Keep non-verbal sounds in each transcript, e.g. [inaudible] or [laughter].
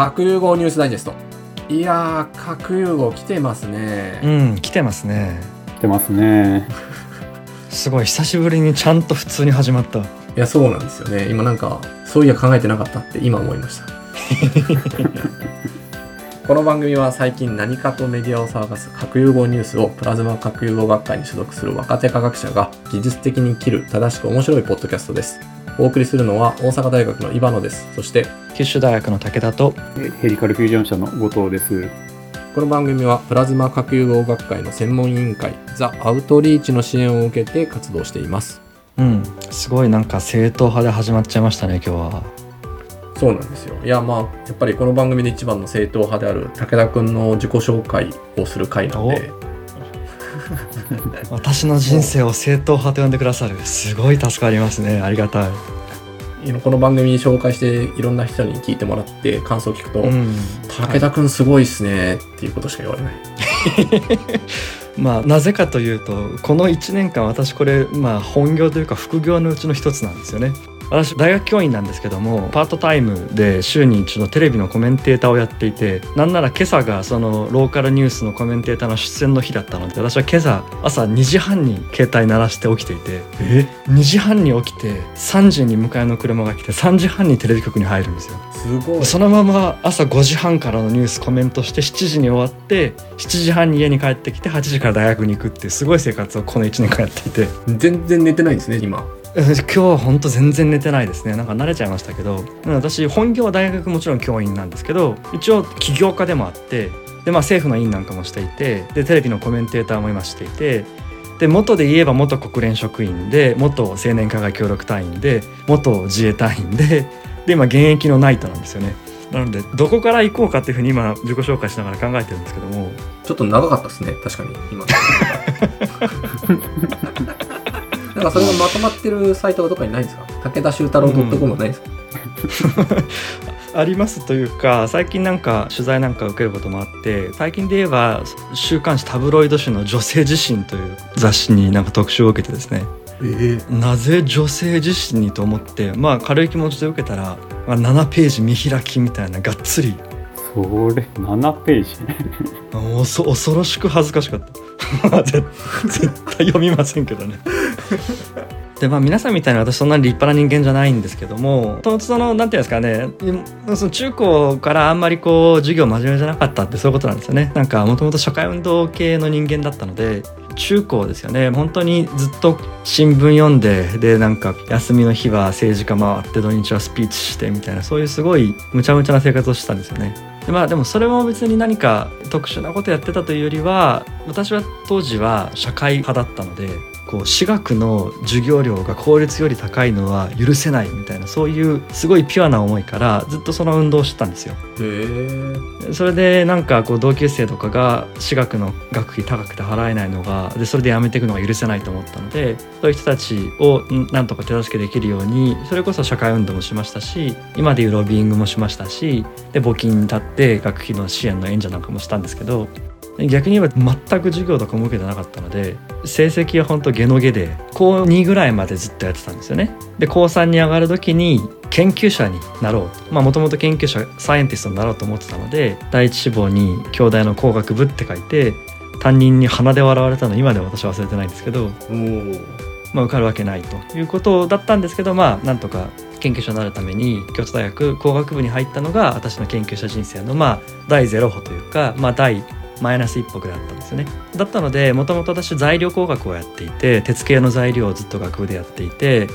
核融合ニュースダイジェスト。いやー核融合来てますね。うん来てますね。来てますね。すごい久しぶりにちゃんと普通に始まった。いやそうなんですよね。今なんかそういや考えてなかったって今思いました。[laughs] この番組は最近何かとメディアを騒がす核融合ニュースをプラズマ核融合学会に所属する若手科学者が技術的に切る正しく面白いポッドキャストですお送りするのは大阪大学の伊庭野です。そして九州大学の武田とえヘリカルフュージョン社の後藤です。この番組はプラズマ核融合学会の専門委員会ザ・アウトリーチの支援を受けて活動しています。うん。すごいなんか正統派で始まっちゃいましたね今日は。そうなんですよ。いやまあやっぱりこの番組で一番の正統派である武田くんの自己紹介をする回なんで [laughs] 私の人生を正統派と呼んでくださる。すごい助かりますね。ありがたい。今この番組紹介していろんな人に聞いてもらって感想を聞くと「うん。武田くんすごいっすね」っていうことしか言われない。[laughs] まあなぜかというとこの1年間私これまあ本業というか副業のうちの一つなんですよね私大学教員なんですけどもパートタイムで週に一度テレビのコメンテーターをやっていてなんなら今朝がそのローカルニュースのコメンテーターの出演の日だったので私は今朝朝2時半に携帯鳴らして起きていてえ？2時半に起きて3時に迎えの車が来て3時半にテレビ局に入るんですよ。すごい。そのまま朝5時半からのニュースコメントして7時に終わって7時半に家に帰ってきて8時から大学に行くっていうすごい生活をこの1年間やっていて。全然寝てないんですね今。うん今日は本当全然寝てないですね。なんか慣れちゃいましたけど。うん私本業は大学もちろん教員なんですけど一応起業家でもあってで、まあ、政府の委員なんかもしていてでテレビのコメンテーターも今していてで元で言えば元国連職員で元青年課外協力隊員で元自衛隊員でで今現役のナイトなんですよね。なのでどこから行こうかっていうふうに今自己紹介しながら考えてるんですけども。ちょっと長かったですね確かに今 [laughs] なんかそれがまとまってるサイトがどっかにないんですか？武田修太郎 .com はないんですか、[laughs] ありますというか最近なんか取材なんか受けることもあって最近で言えば週刊誌タブロイド紙の「女性自身」という雑誌になんか特集を受けてですね。ええ。なぜ女性自身にと思ってまあ軽い気持ちで受けたら、まあ、7ページ見開きみたいながっつり。それ7ページ？[laughs] おそ恐ろしく恥ずかしかった。絶 [laughs] 絶対読みませんけどねでまあ皆さんみたいに私そんなに立派な人間じゃないんですけどもともとそのなんていうんですかねその中高からあんまりこう授業真面目じゃなかったってそういうことなんですよね。なんかもともと社会運動系の人間だったので中高ですよね。本当にずっと新聞読んででなんか休みの日は政治家回って土日はスピーチしてみたいなそういうすごいむちゃむちゃな生活をしてたんですよね。でまあでもそれも別に何か特殊なことやってたというよりは私は当時は社会派だったのでこう私学の授業料が公立より高いのは許せないみたいなそういうすごいピュアな思いからずっとその運動をしてたんですよ。それでなんかこう同級生とかが私学の学費高くて払えないのがでそれでやめていくのが許せないと思ったのでそういう人たちをんなんとか手助けできるようにそれこそ社会運動もしましたし今でいうロビーイングもしましたしで募金に立って学費の支援の援助なんかもしたんですけど逆に言えば全く授業とかも受けてなかったので成績は本当ゲノゲで高2ぐらいまでずっとやってたんですよね。で高3に上がる時に研究者になろうまあもともと研究者サイエンティストになろうと思ってたので第一志望に京大の工学部って書いて担任に鼻で笑われたの今では私は忘れてないんですけど、まあ、受かるわけないということだったんですけどまあなんとか研究者になるために京都大学工学部に入ったのが私の研究者人生のまあ第ゼロ歩というかまあ第マイナス一歩だったんですよね。だったのでもともと私材料工学をやっていて鉄系の材料をずっと学部でやっていて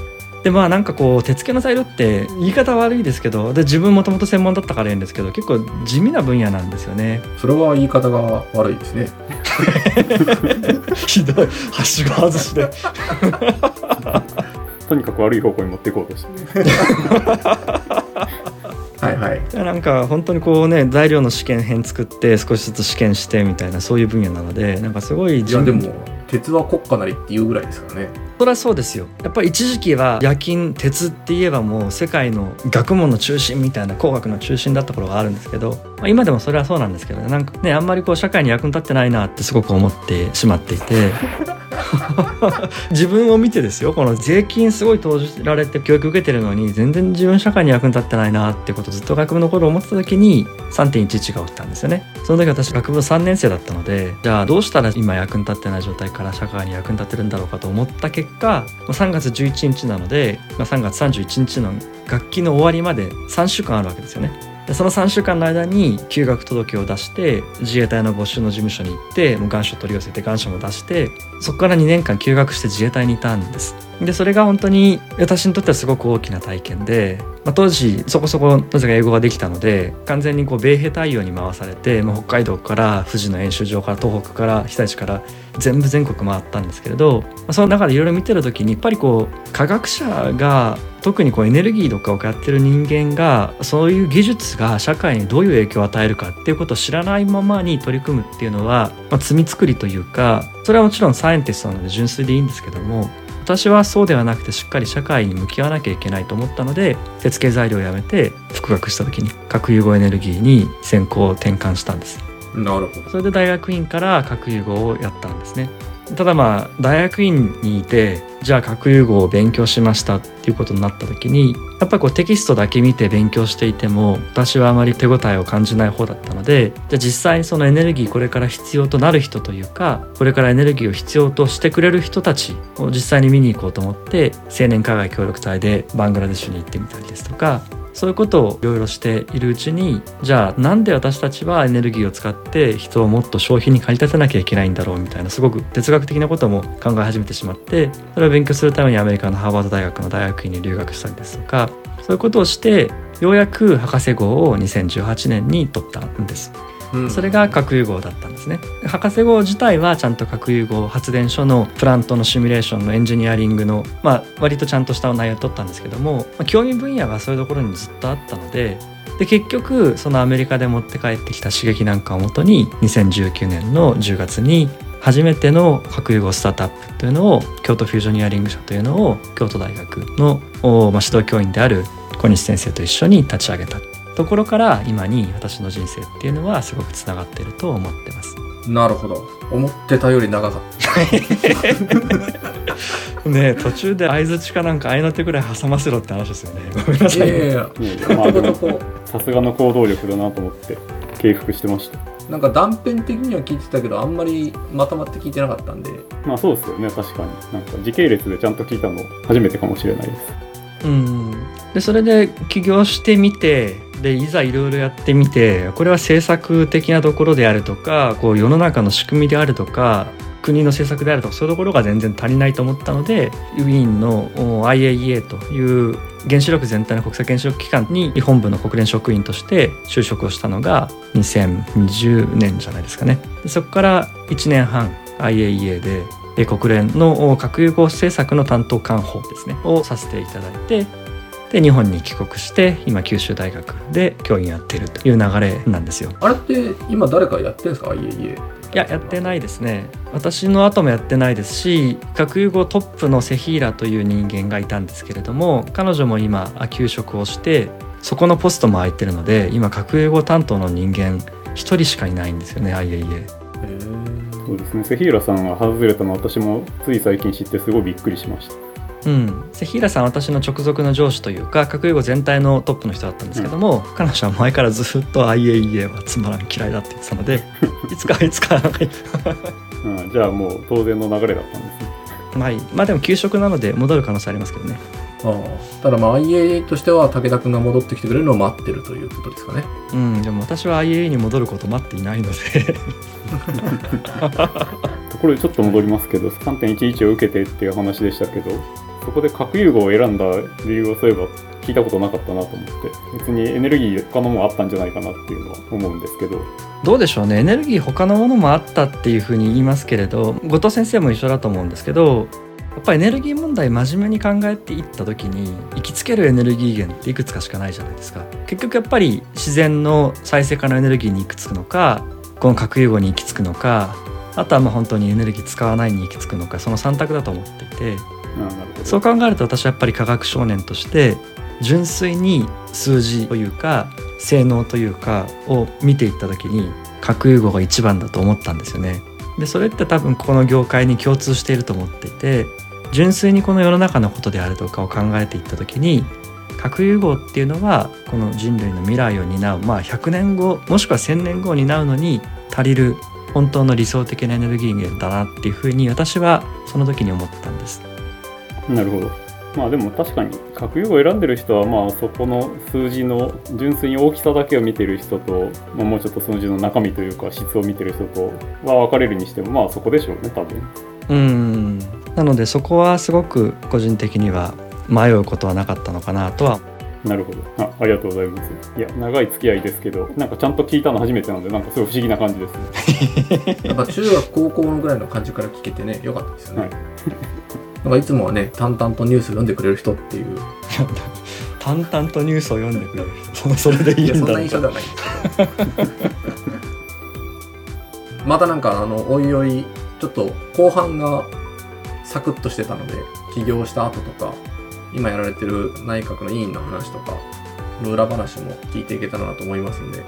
でまあなんかこう鉄系の材料って言い方悪いですけどで自分もともと専門だったからいいんですけど結構地味な分野なんですよね。それは言い方が悪いですね。[laughs] ひどい。はしご外しで。[laughs] とにかく悪い方向に持っていこうとして [laughs] はいはい。なんか本当にこうね材料の試験編作って少しずつ試験してみたいなそういう分野なのでなんかすごいいやでも鉄は国家なりっていうぐらいですからね。そりゃそうですよ。やっぱり一時期は夜勤鉄って言えばもう世界の学問の中心みたいな工学の中心だった頃があるんですけど、まあ、今でもそれはそうなんですけどね。なんかねあんまりこう社会に役に立ってないなってすごく思ってしまっていて。[laughs] 自分を見てですよ。この税金すごい投じられて教育受けてるのに全然自分社会に役に立ってないなってことをずっと学部の頃思ってた時に3.11が起きたんですよね。その時私学部3年生だったのでじゃあどうしたら今役に立ってない状態から社会に役に立てるんだろうかと思った結果3月11日なので3月31日の学期の終わりまで3週間あるわけですよね。その3週間の間に休学届を出して自衛隊の募集の事務所に行ってもう願書取り寄せて願書も出してそこから2年間休学して自衛隊にいたんです。でそれが本当に私にとってはすごく大きな体験で、まあ、当時そこそこなぜか英語ができたので完全にこう米兵対応に回されて、まあ、北海道から富士の演習場から東北から被災地から全部全国回ったんですけれど、その中でいろいろ見てる時にやっぱりこう科学者が特にこうエネルギーとかをやってる人間がそういう技術が社会にどういう影響を与えるかっていうことを知らないままに取り組むっていうのは、まあ、罪作りというかそれはもちろんサイエンティストなので純粋でいいんですけども私はそうではなくてしっかり社会に向き合わなきゃいけないと思ったので鉄系材料をやめて復学した時に核融合エネルギーに専攻を転換したんです。なるほど。それで大学院から核融合をやったんですね。ただまあ大学院にいてじゃあ核融合を勉強しましたっていうことになった時にやっぱりこうテキストだけ見て勉強していても私はあまり手応えを感じない方だったのでじゃあ実際にそのエネルギーこれから必要となる人というかこれからエネルギーを必要としてくれる人たちを実際に見に行こうと思って青年海外協力隊でバングラデシュに行ってみたりですとかそういうことをいろいろしているうちにじゃあなんで私たちはエネルギーを使って人をもっと消費に駆り立てなきゃいけないんだろうみたいなすごく哲学的なことも考え始めてしまってそれを勉強するためにアメリカのハーバード大学の大学院に留学したりですとかそういうことをしてようやく博士号を2018年に取ったんです。それが核融合だったんですね。博士号自体はちゃんと核融合発電所のプラントのシミュレーションのエンジニアリングの、まあ、割とちゃんとした内容を取ったんですけども、まあ興味分野がそういうところにずっとあったのでで結局そのアメリカで持って帰ってきた刺激なんかをもとに2019年の10月に初めての核融合スタートアップというのを京都フュージョニアリング社というのを京都大学の、ま、指導教員である小西先生と一緒に立ち上げた。ところから今に私の人生っていうのはすごくつながっていると思ってます。なるほど。思ってたより長かっ [laughs] ねえ途中で相づちかなんか合いの手ぐらい挟ませろって話ですよね。[laughs] ごめんなたさい。いやいやさすがの行動力だなと思って敬服してました。うなんか断片的には聞いてたけどあんまりまとまって聞いてなかったんで。まあそうですよね。確かに。なんか時系列でちゃんと聞いたの初めてかもしれないです。うん、でそれで起業してみてでいざいろいろやってみてこれは政策的なところであるとかこう世の中の仕組みであるとか国の政策であるとかそういうところが全然足りないと思ったのでウィーンの IAEA という原子力全体の国際原子力機関に日本部の国連職員として就職をしたのが2020年じゃないですかね。そこから1年半 IAEA で国連の核融合政策の担当官補ですねをさせていただいてで日本に帰国して今九州大学で教員やってるという流れなんですよ。あれって今誰かやってるんですか？IAEA いややってないですね。私の後もやってないですし核融合トップのセヒーラという人間がいたんですけれども彼女も今あ休職をしてそこのポストも空いてるので今核融合担当の人間一人しかいないんですよね IAEA。そうですね。セヒーラさんが外れたのは私もつい最近知ってすごいびっくりしましたうん、セヒーラさんは私の直属の上司というか核融合全体のトップの人だったんですけども、彼女は前からずっと IAEA はつまらん嫌いだって言ってたので [laughs] いつかいつかうん、じゃあもう当然の流れだったんですね。まあまあでも休職なので戻る可能性ありますけどね。ああ。ただまあ IAEA としては武田君が戻ってきてくれるのを待ってるということですかね。うん。でも私は IAEA に戻ること待っていないので。[laughs] ところでちょっと戻りますけど3.11を受けてっていう話でしたけどそこで核融合を選んだ理由はそういえば聞いたことなかったなと思って別にエネルギー他のもあったんじゃないかなっていうのは思うんですけど。どうでしょうね。エネルギー他のものもあったっていうふうに言いますけれど後藤先生も一緒だと思うんですけどやっぱりエネルギー問題真面目に考えていった時に行きつけるエネルギー源っていくつかしかないじゃないですか。結局やっぱり自然の再生可能エネルギーに行き着くのかこの核融合に行き着くのかあとはまあ本当にエネルギー使わないに行き着くのかその3択だと思っていてそう考えると私はやっぱり科学少年として純粋に数字というか性能というかを見ていった時に核融合が一番だと思ったんですよね。でそれって多分この業界に共通していると思っていて純粋にこの世の中のことであるとかを考えていった時に核融合っていうのはこの人類の未来を担うまあ100年後もしくは1,000年後を担うのに足りる本当の理想的なエネルギー源だなっていうふうに私はその時に思ったんです。なるほど。まあでも確かに核融合を選んでる人はまあそこの数字の純粋に大きさだけを見てる人と、まあ、もうちょっと数字の中身というか質を見てる人とは分かれるにしてもまあそこでしょうね多分。うんなのでそこはすごく個人的には迷うことはなかったのかなとはなるほどあ。ありがとうございます。いや、長い付き合いですけど、なんかちゃんと聞いたの初めてなので、なんかすごい不思議な感じですね。[laughs] [laughs] やっぱ中学高校ぐらいの感じから聞けてねよかったですよね、はいなんかいつもはね淡々とニュース読んでくれる人っていう。[laughs] 淡々とニュースを読んでくれる人。[laughs] それでいいいやそんな印象ではない。またなんかあのおいおいちょっと後半がサクッとしてたので起業した後とか今やられてる内閣の委員の話とかの裏話も聞いていけたらなと思いますんで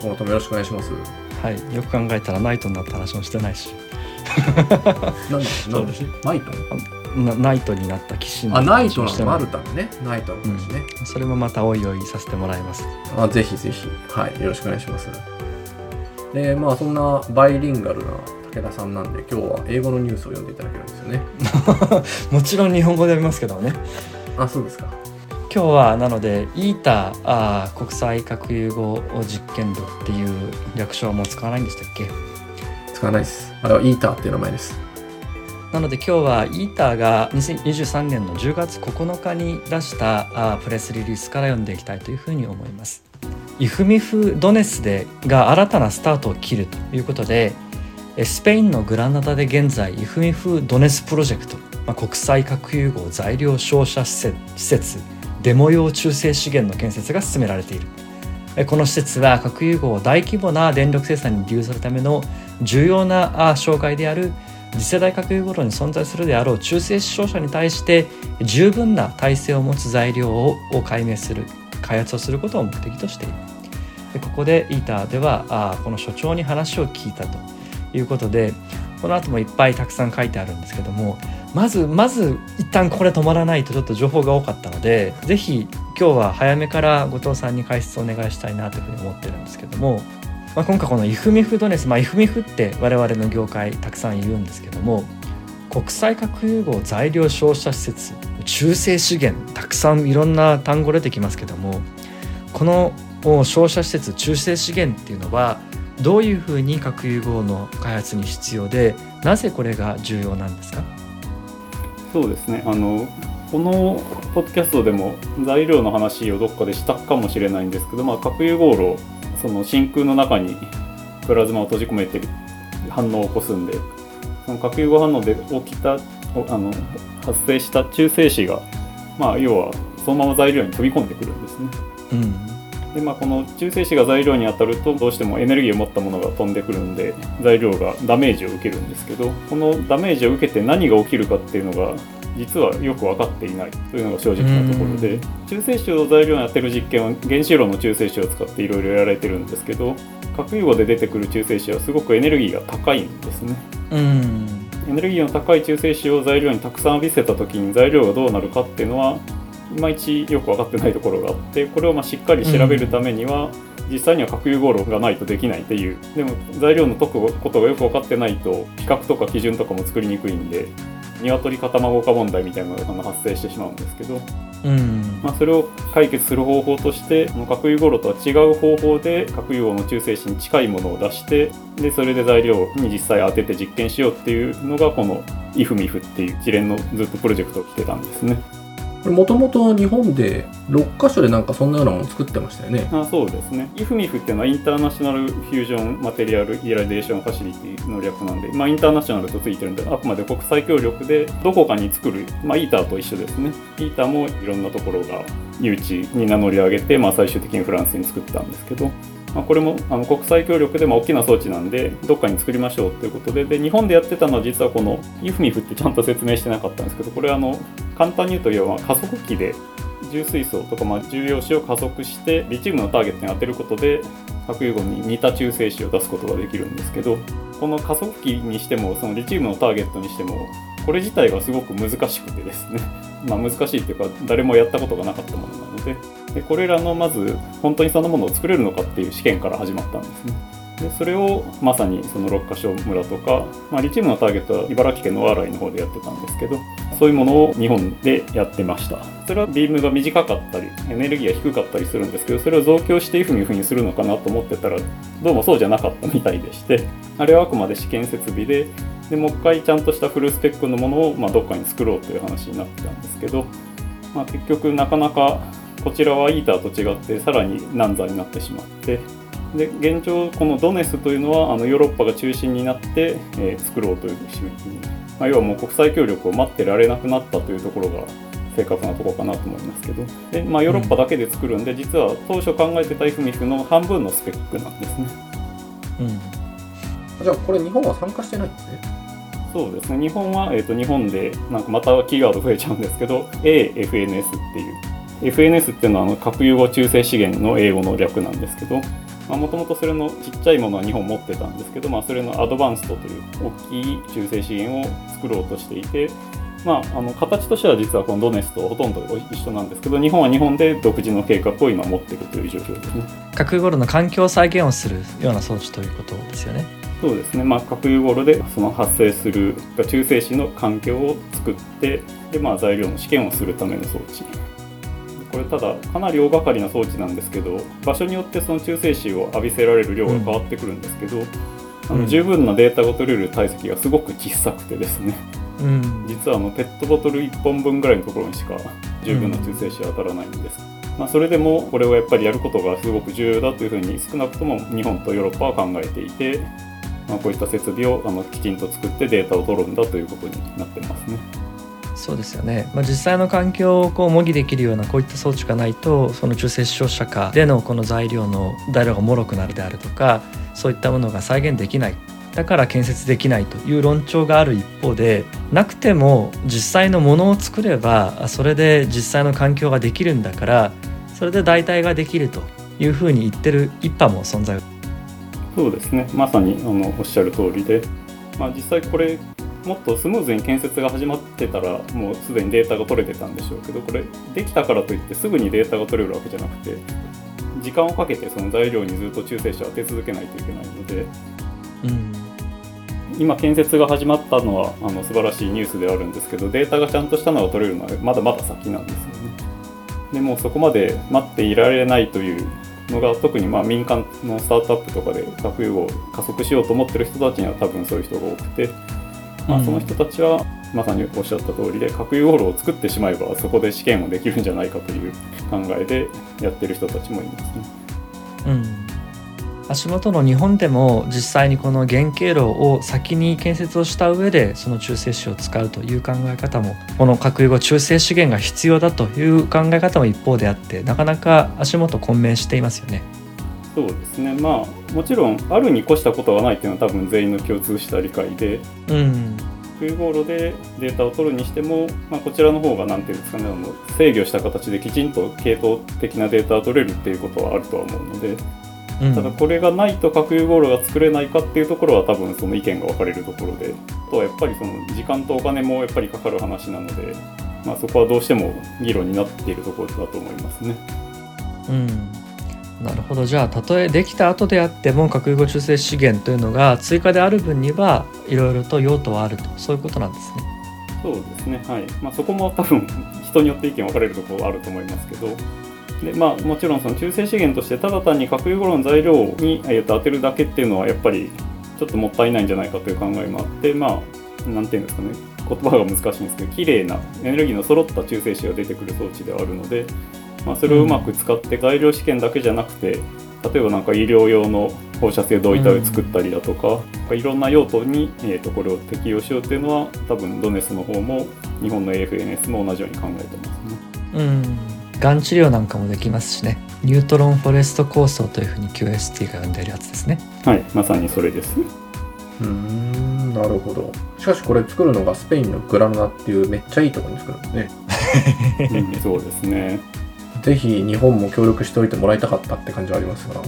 今後ともよろしくお願いします。はいよく考えたらナイトになった話もしてないしなんだなんナイト？なナイトになった騎士あナイトもしてないなのマルタのねナイトの話ね、それもまたおいおいさせてもらいます。あぜひぜひ、はい、よろしくお願いします。で、まあ、そんなバイリンガルな武田さんなんで、今日は英語のニュースを読んでいただけるんですよね。[laughs] もちろん日本語で読みますけどね。あ、そうですか。今日はなので ITER あー国際核融合実験炉っていう略称はもう使わないんでしたっけ？使わないです。あれはイーターっていう名前です。なので今日は ITER が2023年の10月9日に出したあプレスリリースから読んでいきたいというふうに思います。イフミフ・ドネスでが新たなスタートを切るということでスペインのグラナダで現在イフミフ・ドネスプロジェクト、まあ、国際核融合材料照射施設施設デモ用中性資源の建設が進められているこの施設は核融合を大規模な電力生産に利用するための重要なあ障害である次世代核融合炉に存在するであろう中性子照射に対して十分な耐性を持つ材料をを解明する開発をすることを目的としている。でここで ITER ではあーこの所長に話を聞いたということでこの後もいっぱいたくさん書いてあるんですけどもまずまず一旦これ止まらないとちょっと情報が多かったのでぜひ今日は早めから後藤さんに解説をお願いしたいなというふうに思ってるんですけども、まあ、今回このイフミフドネス、まあ、イフミフって我々の業界たくさん言うんですけども国際核融合材料照射施設中性資源たくさんいろんな単語出てきますけどもこのお照射施設中性資源っていうのはどういうふうに核融合の開発に必要でなぜこれが重要なんですか？そうですね。あの、このポッドキャストでも材料の話をどっかでしたかもしれないんですけど、まあ、核融合炉、その真空の中にプラズマを閉じ込めて反応を起こすんで、その核融合反応で起きた、おあの発生した中性子が、まあ、要はそのまま材料に飛び込んでくるんですね。うんでまあ、この中性子が材料に当たるとどうしてもエネルギーを持ったものが飛んでくるんで材料がダメージを受けるんですけどこのダメージを受けて何が起きるかっていうのが実はよく分かっていないというのが正直なところで中性子を材料に当てる実験は原子炉の中性子を使っていろいろやられてるんですけど核融合で出てくる中性子はすごくエネルギーが高いんですね。うん。エネルギーの高い中性子を材料にたくさん浴びせた時に材料がどうなるかっていうのはいまいちよく分かってないところがあってこれをまあしっかり調べるためには、実際には核融合炉がないとできないっていう。でも材料の解くことがよく分かってないと規格とか基準とかも作りにくいんで鶏か卵か問題みたいなのが発生してしまうんですけど、うんまあ、それを解決する方法としてこの核融合炉とは違う方法で核融合の中性子に近いものを出してでそれで材料に実際当てて実験しようっていうのがこの IFMIF っていう一連のずっとプロジェクトをしてたんですね。これもともと日本で6カ所でなんかそんなようなもの作ってましたよね。あそうですね。IFMIF っていうのはインターナショナルフュージョンマテリアルイラデーションファシリティの略なんで、まあインターナショナルとついてるんで、あくまで国際協力でどこかに作る、まあ ITER と一緒ですね。ITER もいろんなところが誘致に名乗り上げて、まあ最終的にフランスに作ったんですけど、まあ、これもあの国際協力でまあ大きな装置なんで、どっかに作りましょうということで、で日本でやってたのは実はこの IFMIF ってちゃんと説明してなかったんですけど、これはあの簡単に言うと要は加速器で重水素とかまあ重要子を加速してリチウムのターゲットに当てることで核融合に似た中性子を出すことができるんですけどこの加速器にしてもそのリチウムのターゲットにしてもこれ自体がすごく難しくてですね。[laughs] ま難しいっていうか誰もやったことがなかったもののででこれらのまず本当にそのものを作れるのかっていう試験から始まったんですね。でそれをまさにその六ヶ所村とか、まあ、リチウムのターゲットは茨城県の大洗の方でやってたんですけどそういうものを日本でやってましたそれはビームが短かったりエネルギーが低かったりするんですけどそれを増強して F にふうにするのかなと思ってたらどうもそうじゃなかったみたいでしてあれはあくまで試験設備ででもう一回ちゃんとしたフルスペックのものを、まあ、どっかに作ろうという話になってたんですけど、まあ、結局なかなかこちらはイーターと違ってさらに難産になってしまって。で現状このドネスというのはあのヨーロッパが中心になって、えー、作ろうという仕組み、まあ、要はもう国際協力を待ってられなくなったというところが正確なところかなと思いますけど。で、まあ、ヨーロッパだけで作るんで、うん、実は当初考えてた FMIF の半分のスペックなんですね。うん、じゃあこれ日本は参加してないんですね。そうですね。日本は、えーと、日本でなんかまたキーワード増えちゃうんですけど AFNS っていう FNS っていうのはあの核融合中性資源の英語の略なんですけどもともとそれのちっちゃいものは日本持ってたんですけど、まあ、それのアドバンストという大きい中性資源を作ろうとしていて、まあ、あの形としては実はこのドネスとほとんど一緒なんですけど日本は日本で独自の計画を今持っているという状況ですね。核融合炉の環境再現をするような装置ということですよね。そうですね、まあ、核融合炉でその発生する中性子の環境を作ってで、まあ、材料の試験をするための装置これただかなり大掛かりな装置なんですけど場所によってその中性子を浴びせられる量が変わってくるんですけど、うん、あの十分なデータが取れる体積がすごく小さくてですね、うん、実はあのペットボトル1本分ぐらいのところにしか十分な中性子は当たらないんです、まあ、それでもこれをやっぱりやることがすごく重要だというふうに少なくとも日本とヨーロッパは考えていて、まあ、こういった設備をあのきちんと作ってデータを取るんだということになってますね。そうですよね、まあ、実際の環境をこう模擬できるようなこういった装置がないとその中性子照射下でのこの材料の材料が脆くなるであるとかそういったものが再現できない。だから建設できないという論調がある一方でなくても実際のものを作ればそれで実際の環境ができるんだからそれで代替ができるというふうに言ってる一派も存在。そうですね。まさにあのおっしゃる通りで、まあ、実際これもっとスムーズに建設が始まってたらもうすでにデータが取れてたんでしょうけどこれできたからといってすぐにデータが取れるわけじゃなくて時間をかけてその材料にずっと中性子を当て続けないといけないので、うん、今建設が始まったのはあの素晴らしいニュースではあるんですけどデータがちゃんとしたのが取れるのはまだまだ先なんですよね。でもうそこまで待っていられないというのが特にまあ民間のスタートアップとかで核融合加速しようと思ってる人たちには多分そういう人が多くてまあ、その人たちはまさにおっしゃった通りで核融合炉を作ってしまえばそこで試験をできるんじゃないかという考えでやってる人たちもいますね。うん足元の日本でも実際にこの原型炉を先に建設をした上でその中性子を使うという考え方もこの核融合中性資源が必要だという考え方も一方であってなかなか足元混迷していますよね。そうですね。まあもちろんあるに越したことはないっていうのは多分全員の共通した理解で、うん、空合炉でデータを取るにしても、まあ、こちらの方が何ていうんですかねあの制御した形できちんと系統的なデータを取れるっていうことはあるとは思うので、うん、ただこれがないと核融合炉が作れないかっていうところは多分その意見が分かれるところで。あとはやっぱりその時間とお金もやっぱりかかる話なので、まあ、そこはどうしても議論になっているところだと思いますね。うんなるほど。じゃあたとえできた後であっても核融合中性資源というのが追加である分にはいろいろと用途はあると。そういうことなんですね。そうですね。はい、まあ、そこも多分 [laughs] 人によって意見分かれるところはあると思いますけど。で、まあ、もちろんその中性資源としてただ単に核融合の材料に、えー、と当てるだけっていうのはやっぱりちょっともったいないんじゃないかという考えもあってまあなんていうんですかね。言葉が難しいんですけど綺麗なエネルギーの揃った中性子が出てくる装置ではあるのでまあ、それをうまく使って材料試験だけじゃなくて例えばなんか医療用の放射性同位体を作ったりだとか、うん、いろんな用途に、えー、とこれを適用しようっていうのは多分ドネスの方も日本の AFNS も同じように考えてますね。うん。がん治療なんかもできますしね。ニュートロンフォレスト構想というふうに QST が呼んでるやつですね。はい。まさにそれです。うんなるほど。しかしこれ作るのがスペインのグラナっていうめっちゃいいところに作るんですね。[laughs] うん、そうですねぜひ日本も協力しておいてもらいたかったって感じはありますが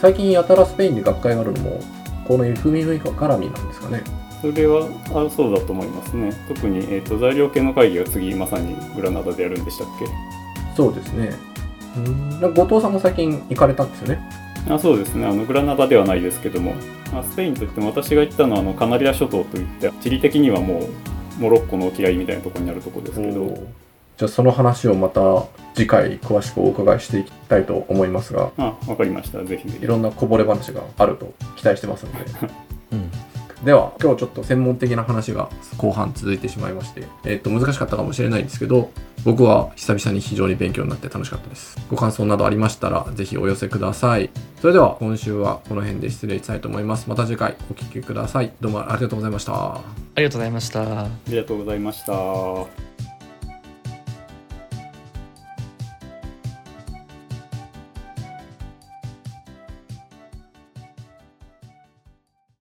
最近やたらスペインに学会があるのもこの FMF 絡みなんですかね。それはあそうだと思いますね。特に、えーと、材料系の会議は次まさにグラナダでやるんでしたっけ？そうですね。うん。後藤さんも最近行かれたんですよね。あそうですね。あのグラナダではないですけども、まあ、スペインといっても私が行ったのはあのカナリア諸島といって地理的にはもうモロッコの沖合みたいなところにあるところですけどじゃあその話をまた次回詳しくお伺いしていきたいと思いますがあわかりました。ぜひぜひ。いろんなこぼれ話があると期待してますので、[laughs] うん。では今日ちょっと専門的な話が後半続いてしまいまして、えっと難しかったかもしれないんですけど僕は久々に非常に勉強になって楽しかったです。ご感想などありましたらぜひお寄せください。それでは今週はこの辺で失礼したいと思います。また次回お聴きください。どうもありがとうございました。ありがとうございました。ありがとうございました